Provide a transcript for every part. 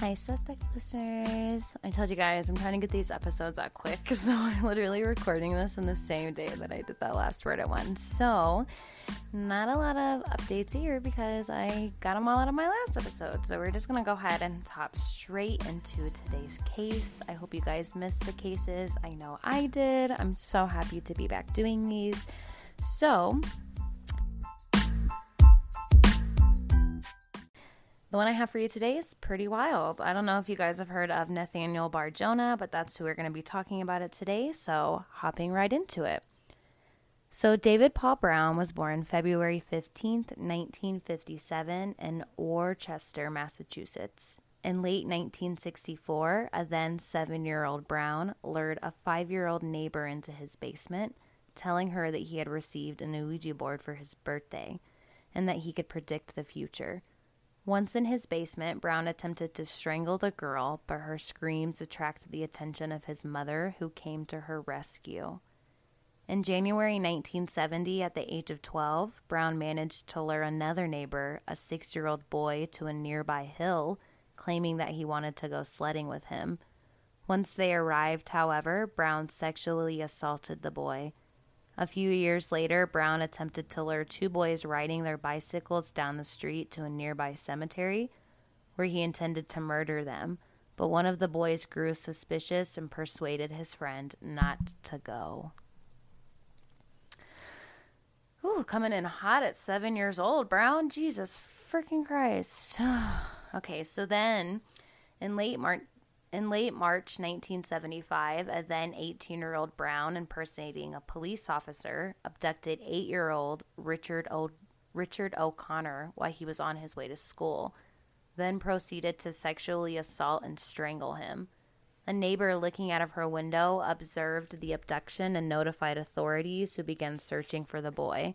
Hi, suspect listeners. I told you guys I'm trying to get these episodes out quick, so I'm literally recording this in the same day that I did that last word Reddit one. So, not a lot of updates here because I got them all out of my last episode. So, we're just gonna go ahead and hop straight into today's case. I hope you guys missed the cases. I know I did. I'm so happy to be back doing these. So, The one I have for you today is pretty wild. I don't know if you guys have heard of Nathaniel Bar Jonah, but that's who we're going to be talking about it today. So, hopping right into it. So, David Paul Brown was born February 15th, 1957, in Worcester, Massachusetts. In late 1964, a then seven year old Brown lured a five year old neighbor into his basement, telling her that he had received an Ouija board for his birthday and that he could predict the future. Once in his basement, Brown attempted to strangle the girl, but her screams attracted the attention of his mother, who came to her rescue. In January 1970, at the age of 12, Brown managed to lure another neighbor, a six year old boy, to a nearby hill, claiming that he wanted to go sledding with him. Once they arrived, however, Brown sexually assaulted the boy. A few years later, Brown attempted to lure two boys riding their bicycles down the street to a nearby cemetery where he intended to murder them, but one of the boys grew suspicious and persuaded his friend not to go. Ooh, coming in hot at seven years old, Brown. Jesus freaking Christ. okay, so then in late March, in late March 1975, a then 18 year old Brown impersonating a police officer abducted 8 year old Richard, o- Richard O'Connor while he was on his way to school, then proceeded to sexually assault and strangle him. A neighbor looking out of her window observed the abduction and notified authorities who began searching for the boy.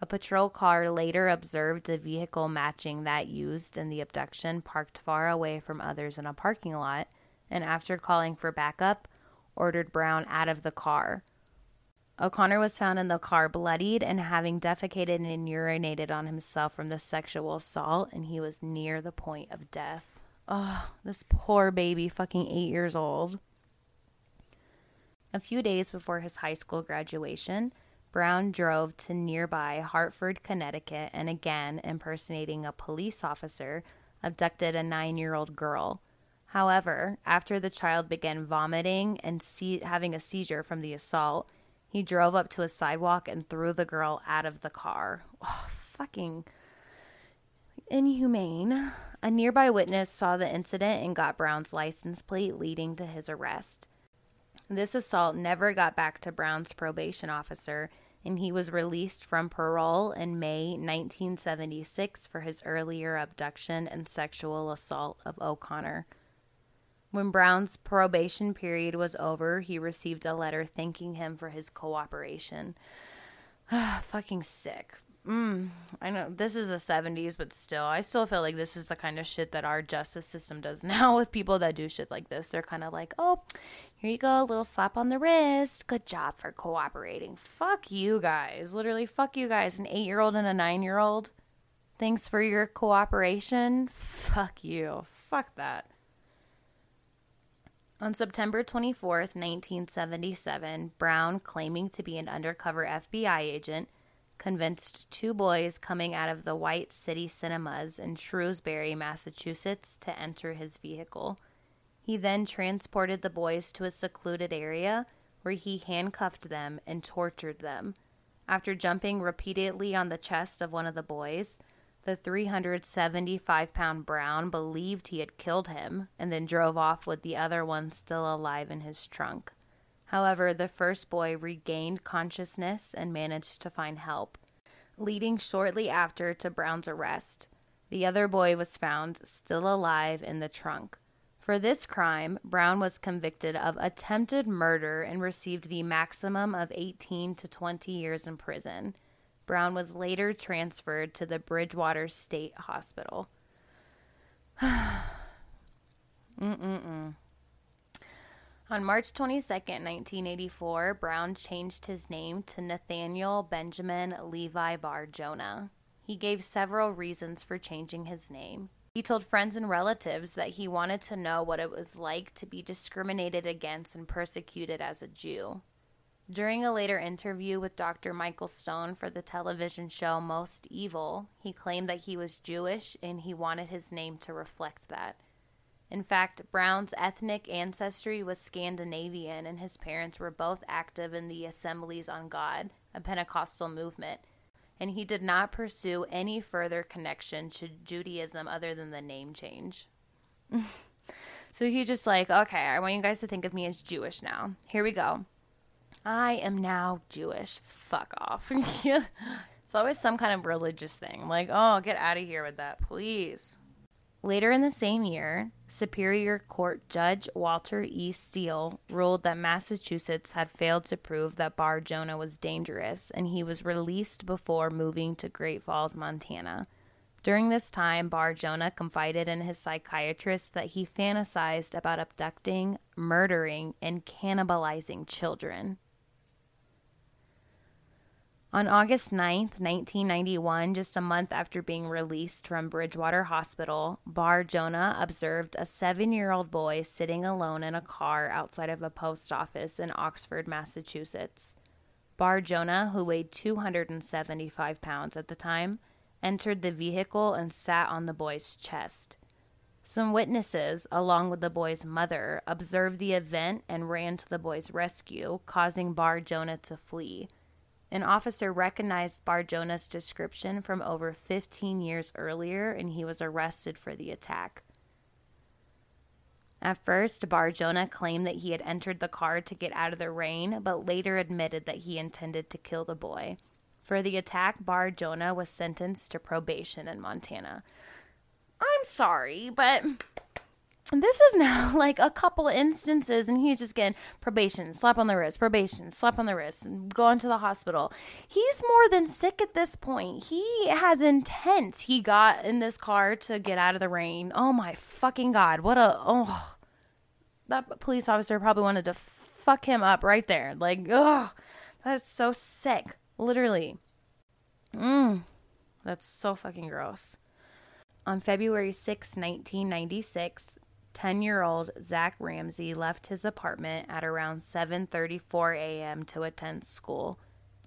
A patrol car later observed a vehicle matching that used in the abduction parked far away from others in a parking lot, and after calling for backup, ordered Brown out of the car. O'Connor was found in the car bloodied and having defecated and urinated on himself from the sexual assault, and he was near the point of death. Oh, this poor baby, fucking eight years old. A few days before his high school graduation, Brown drove to nearby Hartford, Connecticut, and again, impersonating a police officer, abducted a nine year old girl. However, after the child began vomiting and having a seizure from the assault, he drove up to a sidewalk and threw the girl out of the car. Oh, fucking inhumane. A nearby witness saw the incident and got Brown's license plate, leading to his arrest. This assault never got back to Brown's probation officer, and he was released from parole in May 1976 for his earlier abduction and sexual assault of O'Connor. When Brown's probation period was over, he received a letter thanking him for his cooperation. Fucking sick. Mm, I know this is the 70s, but still, I still feel like this is the kind of shit that our justice system does now with people that do shit like this. They're kind of like, oh, here you go, a little slap on the wrist. Good job for cooperating. Fuck you guys. Literally, fuck you guys. An eight year old and a nine year old. Thanks for your cooperation. Fuck you. Fuck that. On September 24th, 1977, Brown, claiming to be an undercover FBI agent, convinced two boys coming out of the White City Cinemas in Shrewsbury, Massachusetts, to enter his vehicle. He then transported the boys to a secluded area where he handcuffed them and tortured them. After jumping repeatedly on the chest of one of the boys, the 375 pound Brown believed he had killed him and then drove off with the other one still alive in his trunk. However, the first boy regained consciousness and managed to find help, leading shortly after to Brown's arrest. The other boy was found still alive in the trunk. For this crime, Brown was convicted of attempted murder and received the maximum of 18 to 20 years in prison. Brown was later transferred to the Bridgewater State Hospital. On March 22, 1984, Brown changed his name to Nathaniel Benjamin Levi Bar Jonah. He gave several reasons for changing his name. He told friends and relatives that he wanted to know what it was like to be discriminated against and persecuted as a Jew. During a later interview with Dr. Michael Stone for the television show Most Evil, he claimed that he was Jewish and he wanted his name to reflect that. In fact, Brown's ethnic ancestry was Scandinavian, and his parents were both active in the Assemblies of God, a Pentecostal movement, and he did not pursue any further connection to Judaism other than the name change. so he just like, okay, I want you guys to think of me as Jewish now. Here we go. I am now Jewish. Fuck off. it's always some kind of religious thing. Like, oh, get out of here with that, please. Later in the same year, Superior Court Judge Walter E. Steele ruled that Massachusetts had failed to prove that Bar Jonah was dangerous, and he was released before moving to Great Falls, Montana. During this time, Bar Jonah confided in his psychiatrist that he fantasized about abducting, murdering, and cannibalizing children. On August 9th, 1991, just a month after being released from Bridgewater Hospital, Bar Jonah observed a seven year old boy sitting alone in a car outside of a post office in Oxford, Massachusetts. Bar Jonah, who weighed 275 pounds at the time, entered the vehicle and sat on the boy's chest. Some witnesses, along with the boy's mother, observed the event and ran to the boy's rescue, causing Bar Jonah to flee. An officer recognized Bar Jonah's description from over 15 years earlier and he was arrested for the attack. At first, Bar Jonah claimed that he had entered the car to get out of the rain, but later admitted that he intended to kill the boy. For the attack, Bar Jonah was sentenced to probation in Montana. I'm sorry, but this is now like a couple instances and he's just getting probation slap on the wrist probation slap on the wrist and going to the hospital. He's more than sick at this point. He has intent. He got in this car to get out of the rain. Oh my fucking god. What a oh. That police officer probably wanted to fuck him up right there. Like oh that's so sick. Literally. Mm. That's so fucking gross. On February 6, 1996, 10-year-old Zach Ramsay left his apartment at around 7:34 a.m. to attend school,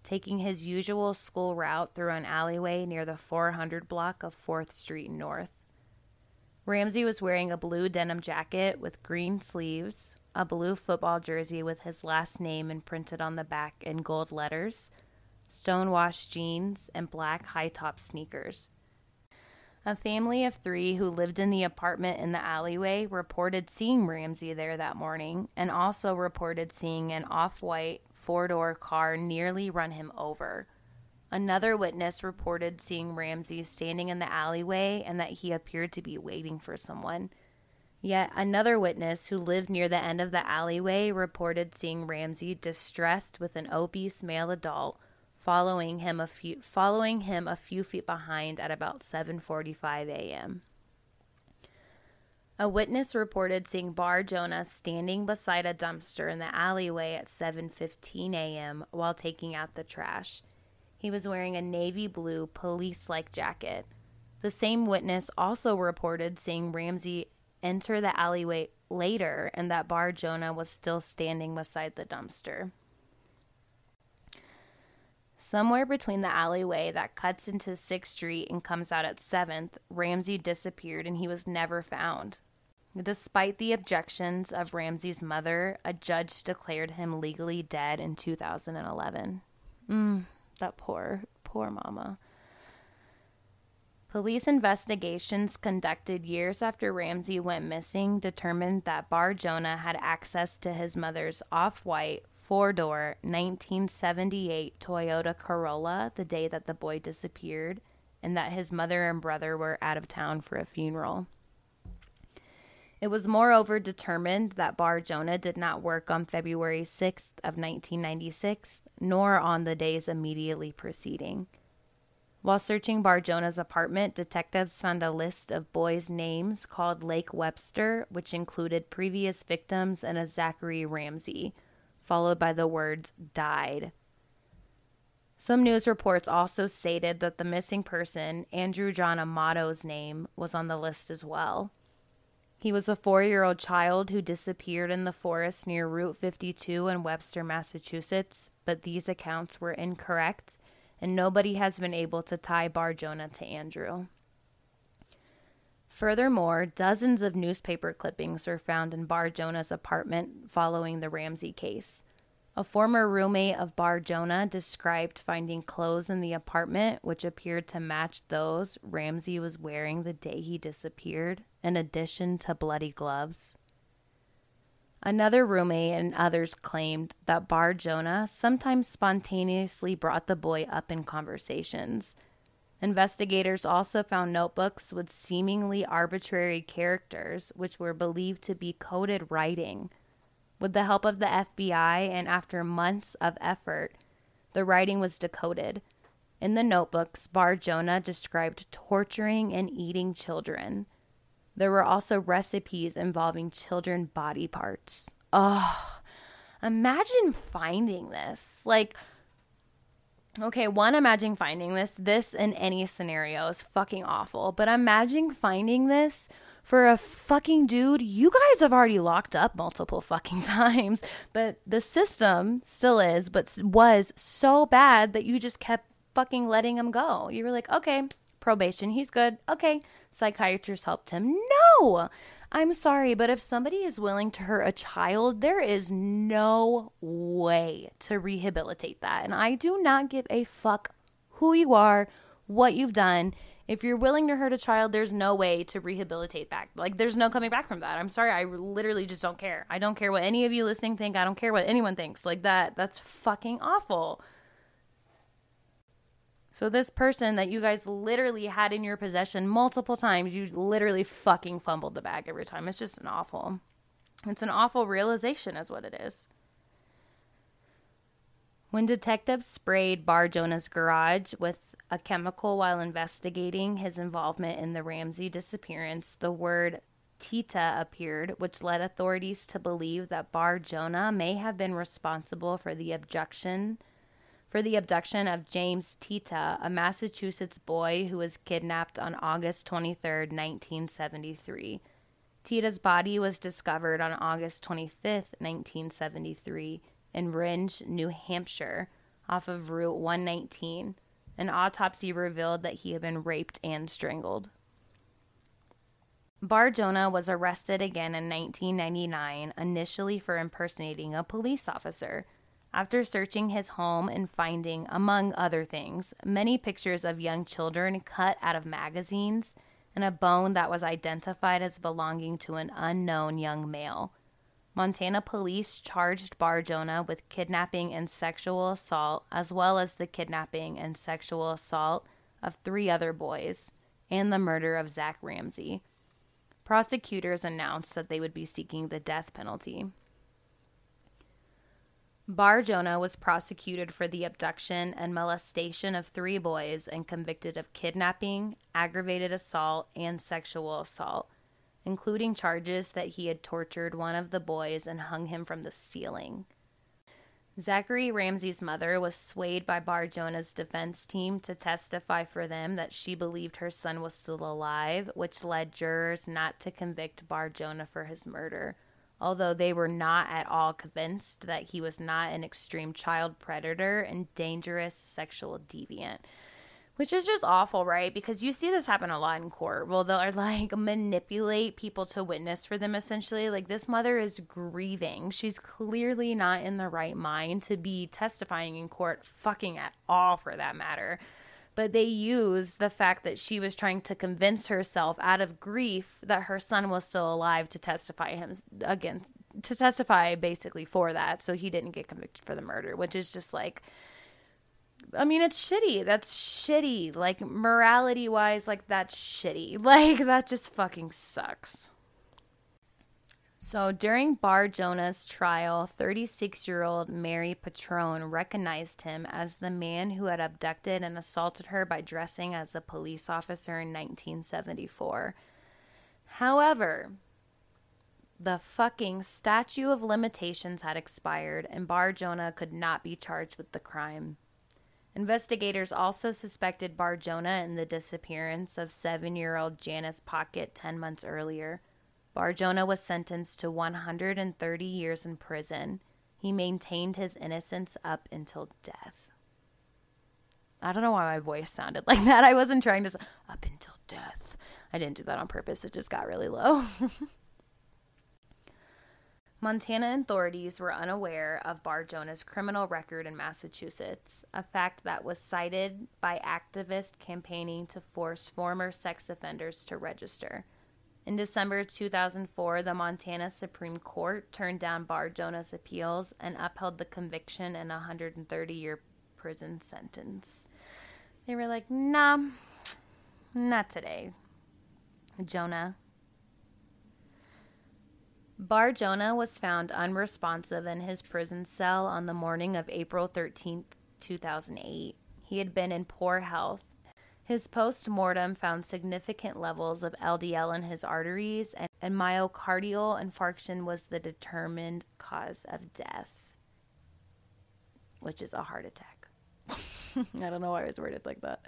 taking his usual school route through an alleyway near the 400 block of 4th Street North. Ramsay was wearing a blue denim jacket with green sleeves, a blue football jersey with his last name imprinted on the back in gold letters, stonewashed jeans, and black high-top sneakers. A family of three who lived in the apartment in the alleyway reported seeing Ramsay there that morning and also reported seeing an off white four door car nearly run him over. Another witness reported seeing Ramsay standing in the alleyway and that he appeared to be waiting for someone. Yet another witness who lived near the end of the alleyway reported seeing Ramsay distressed with an obese male adult following him a few following him a few feet behind at about 7:45 a.m. A witness reported seeing Bar Jonah standing beside a dumpster in the alleyway at 7:15 a.m. while taking out the trash. He was wearing a navy blue police-like jacket. The same witness also reported seeing Ramsay enter the alleyway later and that Bar Jonah was still standing beside the dumpster. Somewhere between the alleyway that cuts into 6th Street and comes out at 7th, Ramsay disappeared and he was never found. Despite the objections of Ramsay's mother, a judge declared him legally dead in 2011. Mm, that poor, poor mama. Police investigations conducted years after Ramsay went missing determined that Bar Jonah had access to his mother's off white four door 1978 Toyota Corolla the day that the boy disappeared, and that his mother and brother were out of town for a funeral. It was moreover determined that Bar Jonah did not work on February 6th of 1996, nor on the days immediately preceding. While searching Bar Jonah's apartment, detectives found a list of boys' names called Lake Webster, which included previous victims and a Zachary Ramsay, followed by the words died. Some news reports also stated that the missing person, Andrew John Amato's name, was on the list as well. He was a four year old child who disappeared in the forest near Route 52 in Webster, Massachusetts, but these accounts were incorrect, and nobody has been able to tie Bar Jonah to Andrew. Furthermore, dozens of newspaper clippings were found in Bar Jonah's apartment following the Ramsay case. A former roommate of Bar Jonah described finding clothes in the apartment which appeared to match those Ramsay was wearing the day he disappeared, in addition to bloody gloves. Another roommate and others claimed that Bar Jonah sometimes spontaneously brought the boy up in conversations. Investigators also found notebooks with seemingly arbitrary characters, which were believed to be coded writing with the help of the FBI and after months of effort, the writing was decoded. In the notebooks, Bar Jonah described torturing and eating children. There were also recipes involving children body parts. Oh, imagine finding this. Like, okay, one, imagine finding this. This in any scenario is fucking awful. But imagine finding this for a fucking dude you guys have already locked up multiple fucking times. But the system still is but was so bad that you just kept fucking letting him go. You were like okay probation he's good. Okay psychiatrist helped him. No i'm sorry but if somebody is willing to hurt a child there is no way to rehabilitate that and i do not give a fuck who you are what you've done if you're willing to hurt a child, there's no way to rehabilitate back. Like, there's no coming back from that. I'm sorry. I literally just don't care. I don't care what any of you listening think. I don't care what anyone thinks. Like, that, that's fucking awful. So, this person that you guys literally had in your possession multiple times, you literally fucking fumbled the bag every time. It's just an awful, it's an awful realization, is what it is. When detectives sprayed Bar Jonah's garage with a chemical while investigating his involvement in the Ramsay disappearance, the word Tita appeared, which led authorities to believe that Bar Jonah may have been responsible for the abduction for the abduction of James Tita, a Massachusetts boy who was kidnapped on August 23, 1973. Tita's body was discovered on August 25, 1973, in Rindge, New Hampshire, off of Route 119. An autopsy revealed that he had been raped and strangled. Bar Jonah was arrested again in 1999, initially for impersonating a police officer. After searching his home and finding, among other things, many pictures of young children cut out of magazines and a bone that was identified as belonging to an unknown young male, Montana police charged Bar Jonah with kidnapping and sexual assault, as well as the kidnapping and sexual assault of three other boys and the murder of Zach Ramsay. Prosecutors announced that they would be seeking the death penalty. Bar Jonah was prosecuted for the abduction and molestation of three boys and convicted of kidnapping, aggravated assault, and sexual assault including charges that he had tortured one of the boys and hung him from the ceiling. Zachary Ramsay's mother was swayed by Bar Jonah's defense team to testify for them that she believed her son was still alive, which led jurors not to convict Bar Jonah for his murder, although they were not at all convinced that he was not an extreme child predator and dangerous sexual deviant. Which is just awful, right? Because you see this happen a lot in court. Well, they'll like manipulate people to witness for them essentially. Like this mother is grieving. She's clearly not in the right mind to be testifying in court, fucking at all for that matter. But they use the fact that she was trying to convince herself out of grief that her son was still alive to testify him again to testify basically for that so he didn't get convicted for the murder, which is just like I mean, it's shitty. That's shitty. Like, morality wise, like, that's shitty. Like, that just fucking sucks. So, during Bar Jonah's trial, 36 year old Mary Patrone recognized him as the man who had abducted and assaulted her by dressing as a police officer in 1974. However, the fucking statute of limitations had expired and Bar Jonah could not be charged with the crime. Investigators also suspected Bar Jonah in the disappearance of seven year old Janice Pockett 10 months earlier. Bar Jonah was sentenced to 130 years in prison. He maintained his innocence up until death. I don't know why my voice sounded like that. I wasn't trying to say up until death. I didn't do that on purpose. It just got really low. Montana authorities were unaware of Bar Jonah's criminal record in Massachusetts, a fact that was cited by activists campaigning to force former sex offenders to register. In December 2004, the Montana Supreme Court turned down Bar Jonah's appeals and upheld the conviction and a 130 year prison sentence. They were like, nah, not today. Jonah, Bar Jonah was found unresponsive in his prison cell on the morning of April 13, 2008. He had been in poor health. His post mortem found significant levels of LDL in his arteries, and, and myocardial infarction was the determined cause of death, which is a heart attack. I don't know why I was worded like that.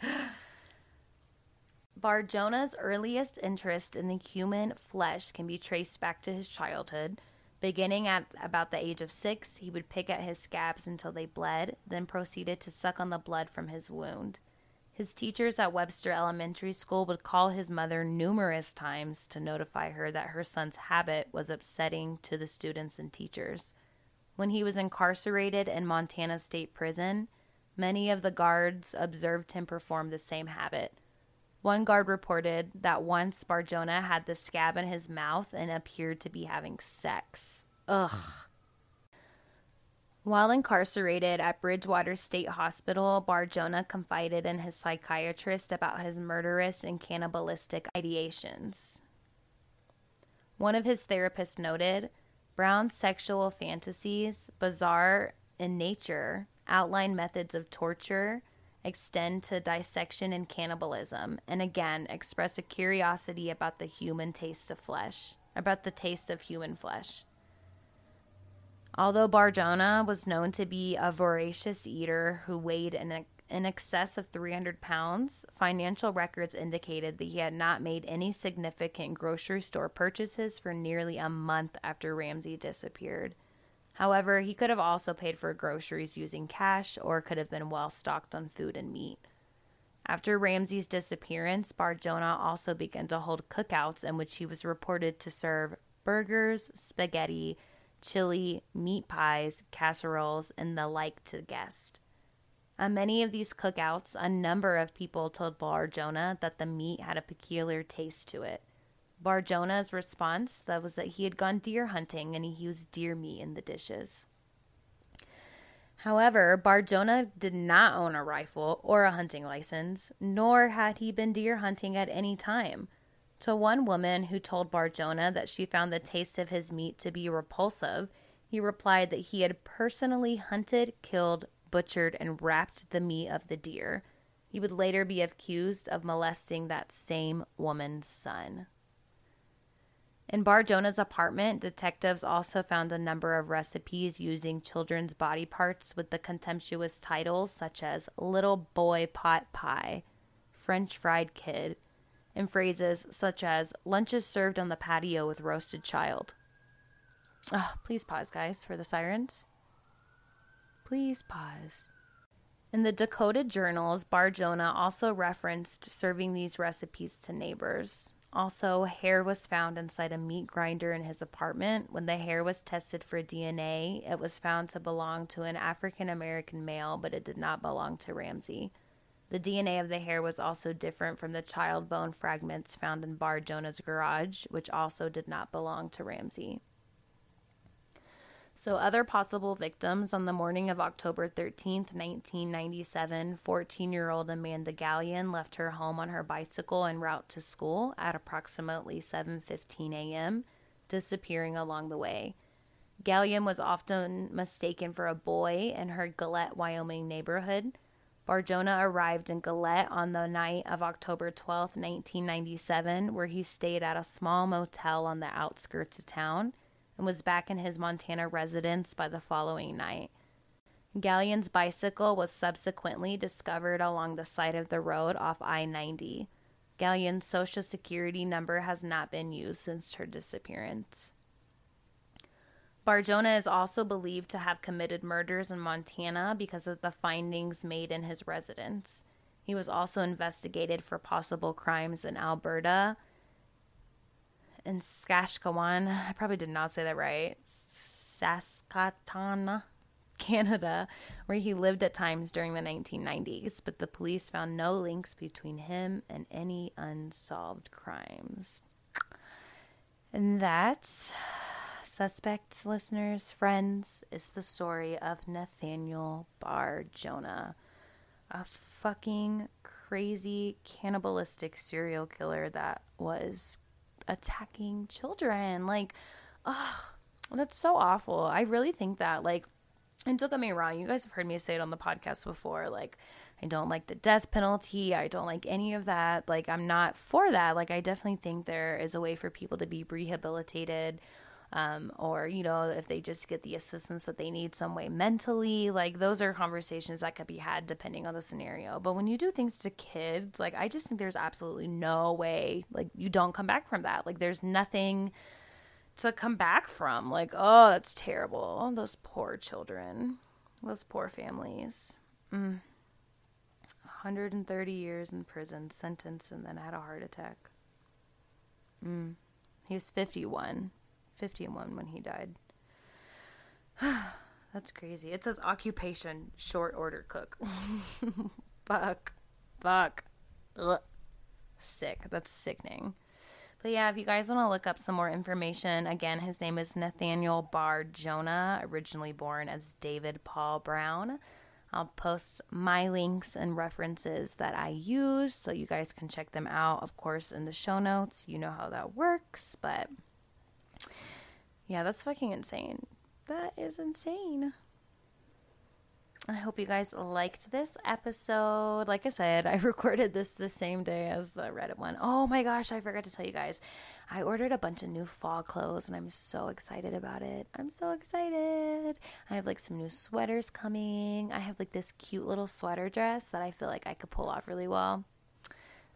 Bar Jonah's earliest interest in the human flesh can be traced back to his childhood. Beginning at about the age of six, he would pick at his scabs until they bled, then proceeded to suck on the blood from his wound. His teachers at Webster Elementary School would call his mother numerous times to notify her that her son's habit was upsetting to the students and teachers. When he was incarcerated in Montana State Prison, many of the guards observed him perform the same habit. One guard reported that once Bar Jonah had the scab in his mouth and appeared to be having sex. Ugh. While incarcerated at Bridgewater State Hospital, Bar Jonah confided in his psychiatrist about his murderous and cannibalistic ideations. One of his therapists noted Brown's sexual fantasies, bizarre in nature, outline methods of torture extend to dissection and cannibalism, and again express a curiosity about the human taste of flesh, about the taste of human flesh. Although Bar Jonah was known to be a voracious eater who weighed in, in excess of 300 pounds, financial records indicated that he had not made any significant grocery store purchases for nearly a month after Ramsay disappeared. However, he could have also paid for groceries using cash or could have been well stocked on food and meat. After Ramsay's disappearance, Bar Jonah also began to hold cookouts in which he was reported to serve burgers, spaghetti, chili, meat pies, casseroles, and the like to the guests. At uh, many of these cookouts, a number of people told Bar Jonah that the meat had a peculiar taste to it. Bar Jonah's response that was that he had gone deer hunting and he used deer meat in the dishes. However, Bar Jonah did not own a rifle or a hunting license, nor had he been deer hunting at any time. To one woman who told Bar Jonah that she found the taste of his meat to be repulsive, he replied that he had personally hunted, killed, butchered, and wrapped the meat of the deer. He would later be accused of molesting that same woman's son. In Bar Jonah's apartment, detectives also found a number of recipes using children's body parts with the contemptuous titles such as Little Boy Pot Pie, French Fried Kid, and phrases such as Lunches served on the patio with roasted child. Oh, please pause, guys, for the sirens. Please pause. In the Dakota journals, Bar Jonah also referenced serving these recipes to neighbors. Also, hair was found inside a meat grinder in his apartment. When the hair was tested for DNA, it was found to belong to an African American male, but it did not belong to Ramsay. The DNA of the hair was also different from the child bone fragments found in Bar Jonah's garage, which also did not belong to Ramsay. So, other possible victims on the morning of October 13th, 1997, 14 year old Amanda Gallion left her home on her bicycle en route to school at approximately 7:15 a.m., disappearing along the way. Gallion was often mistaken for a boy in her Gillette, Wyoming neighborhood. Bar Jonah arrived in Gillette on the night of October 12, 1997, where he stayed at a small motel on the outskirts of town and was back in his Montana residence by the following night. Gallion's bicycle was subsequently discovered along the side of the road off I 90. Gallion's social security number has not been used since her disappearance. Bar Jonah is also believed to have committed murders in Montana because of the findings made in his residence. He was also investigated for possible crimes in Alberta in Saskatchewan. I probably did not say that right. Saskatchewan, Canada, where he lived at times during the 1990s, but the police found no links between him and any unsolved crimes. And that, suspect listeners, friends, is the story of Nathaniel Bar Jonah, a fucking crazy cannibalistic serial killer that was attacking children. Like, oh, that's so awful. I really think that, like, and don't get me wrong, you guys have heard me say it on the podcast before. Like, I don't like the death penalty. I don't like any of that. Like, I'm not for that. Like, I definitely think there is a way for people to be rehabilitated um, or you know if they just get the assistance that they need some way mentally like those are conversations that could be had depending on the scenario. But when you do things to kids like i just think there's absolutely no way like you don't come back from that. Like there's nothing to come back from. Like oh that's terrible. Those poor children. Those poor families. Mm. 130 years in prison sentence and then had a heart attack. Mm. he was 51 51 when he died. That's crazy. It says occupation, short order cook. fuck. Fuck. Sick. That's sickening. But yeah, if you guys want to look up some more information, again, his name is Nathaniel Bar Jonah, originally born as David Paul Brown. I'll post my links and references that I use so you guys can check them out, of course, in the show notes. You know how that works, but yeah, that's fucking insane. That is insane. I hope you guys liked this episode. Like I said, I recorded this the same day as the Reddit one. Oh my gosh, I forgot to tell you guys. I ordered a bunch of new fall clothes and I'm so excited about it. I'm so excited. I have like some new sweaters coming. I have like this cute little sweater dress that I feel like I could pull off really well.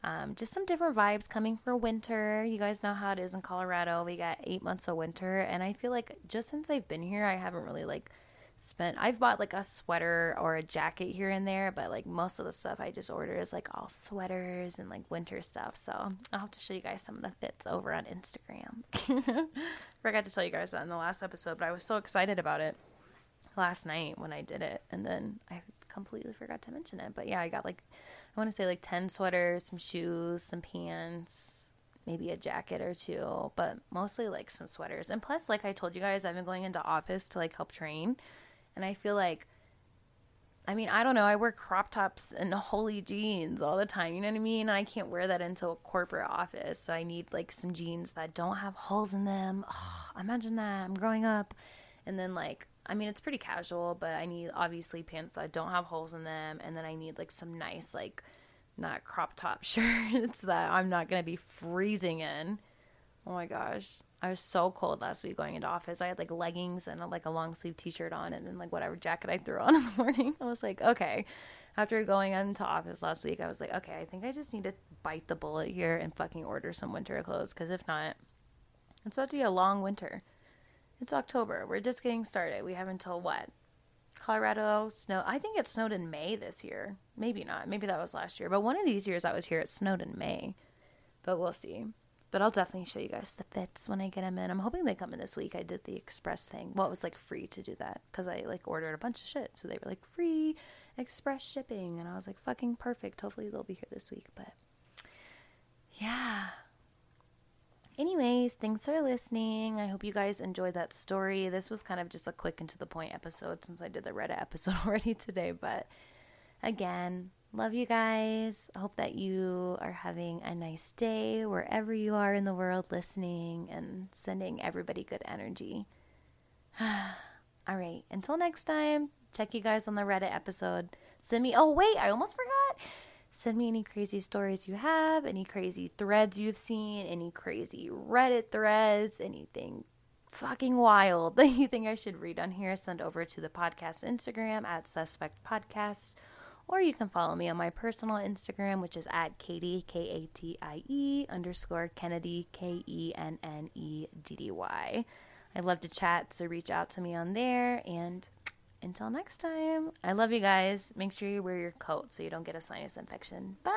Um, just some different vibes coming for winter. You guys know how it is in Colorado. We got eight months of winter, and I feel like just since I've been here, I haven't really like spent. I've bought like a sweater or a jacket here and there, but like most of the stuff I just order is like all sweaters and like winter stuff. So I'll have to show you guys some of the fits over on Instagram. Forgot to tell you guys that in the last episode, but I was so excited about it last night when I did it, and then I completely forgot to mention it. But yeah, I got like I want to say like 10 sweaters, some shoes, some pants, maybe a jacket or two, but mostly like some sweaters. And plus, like I told you guys, I've been going into office to like help train. And I feel like, I mean, I don't know, I wear crop tops and holy jeans all the time. You know what I mean? I can't wear that into a corporate office. So I need like some jeans that don't have holes in them. Oh, imagine that. I'm growing up. And then like I mean, it's pretty casual, but I need obviously pants that don't have holes in them, and then I need like some nice, like, not crop top shirts that I'm not gonna be freezing in. Oh my gosh, I was so cold last week going into office. I had like leggings and like a long sleeve T-shirt on, and then like whatever jacket I threw on in the morning. I was like, okay. After going into office last week, I was like, okay, I think I just need to bite the bullet here and fucking order some winter clothes, because if not, it's about to be a long winter. It's October. We're just getting started. We have until what? Colorado snow. I think it snowed in May this year. Maybe not. Maybe that was last year. But one of these years I was here, it snowed in May. But we'll see. But I'll definitely show you guys the fits when I get them in. I'm hoping they come in this week. I did the express thing. Well, it was like free to do that because I like ordered a bunch of shit. So they were like free express shipping. And I was like, fucking perfect. Hopefully they'll be here this week. But yeah, Anyways, thanks for listening. I hope you guys enjoyed that story. This was kind of just a quick and to the point episode since I did the Reddit episode already today. But again, love you guys. Hope that you are having a nice day wherever you are in the world listening and sending everybody good energy. All right, until next time, check you guys on the Reddit episode. Send me, oh, wait, I almost forgot. Send me any crazy stories you have, any crazy threads you've seen, any crazy Reddit threads, anything fucking wild that you think I should read on here. Send over to the podcast Instagram at Suspect Podcasts, or you can follow me on my personal Instagram, which is at Katie K A T I E underscore Kennedy K E N N E D D Y. I love to chat, so reach out to me on there and until next time, I love you guys. Make sure you wear your coat so you don't get a sinus infection. Bye.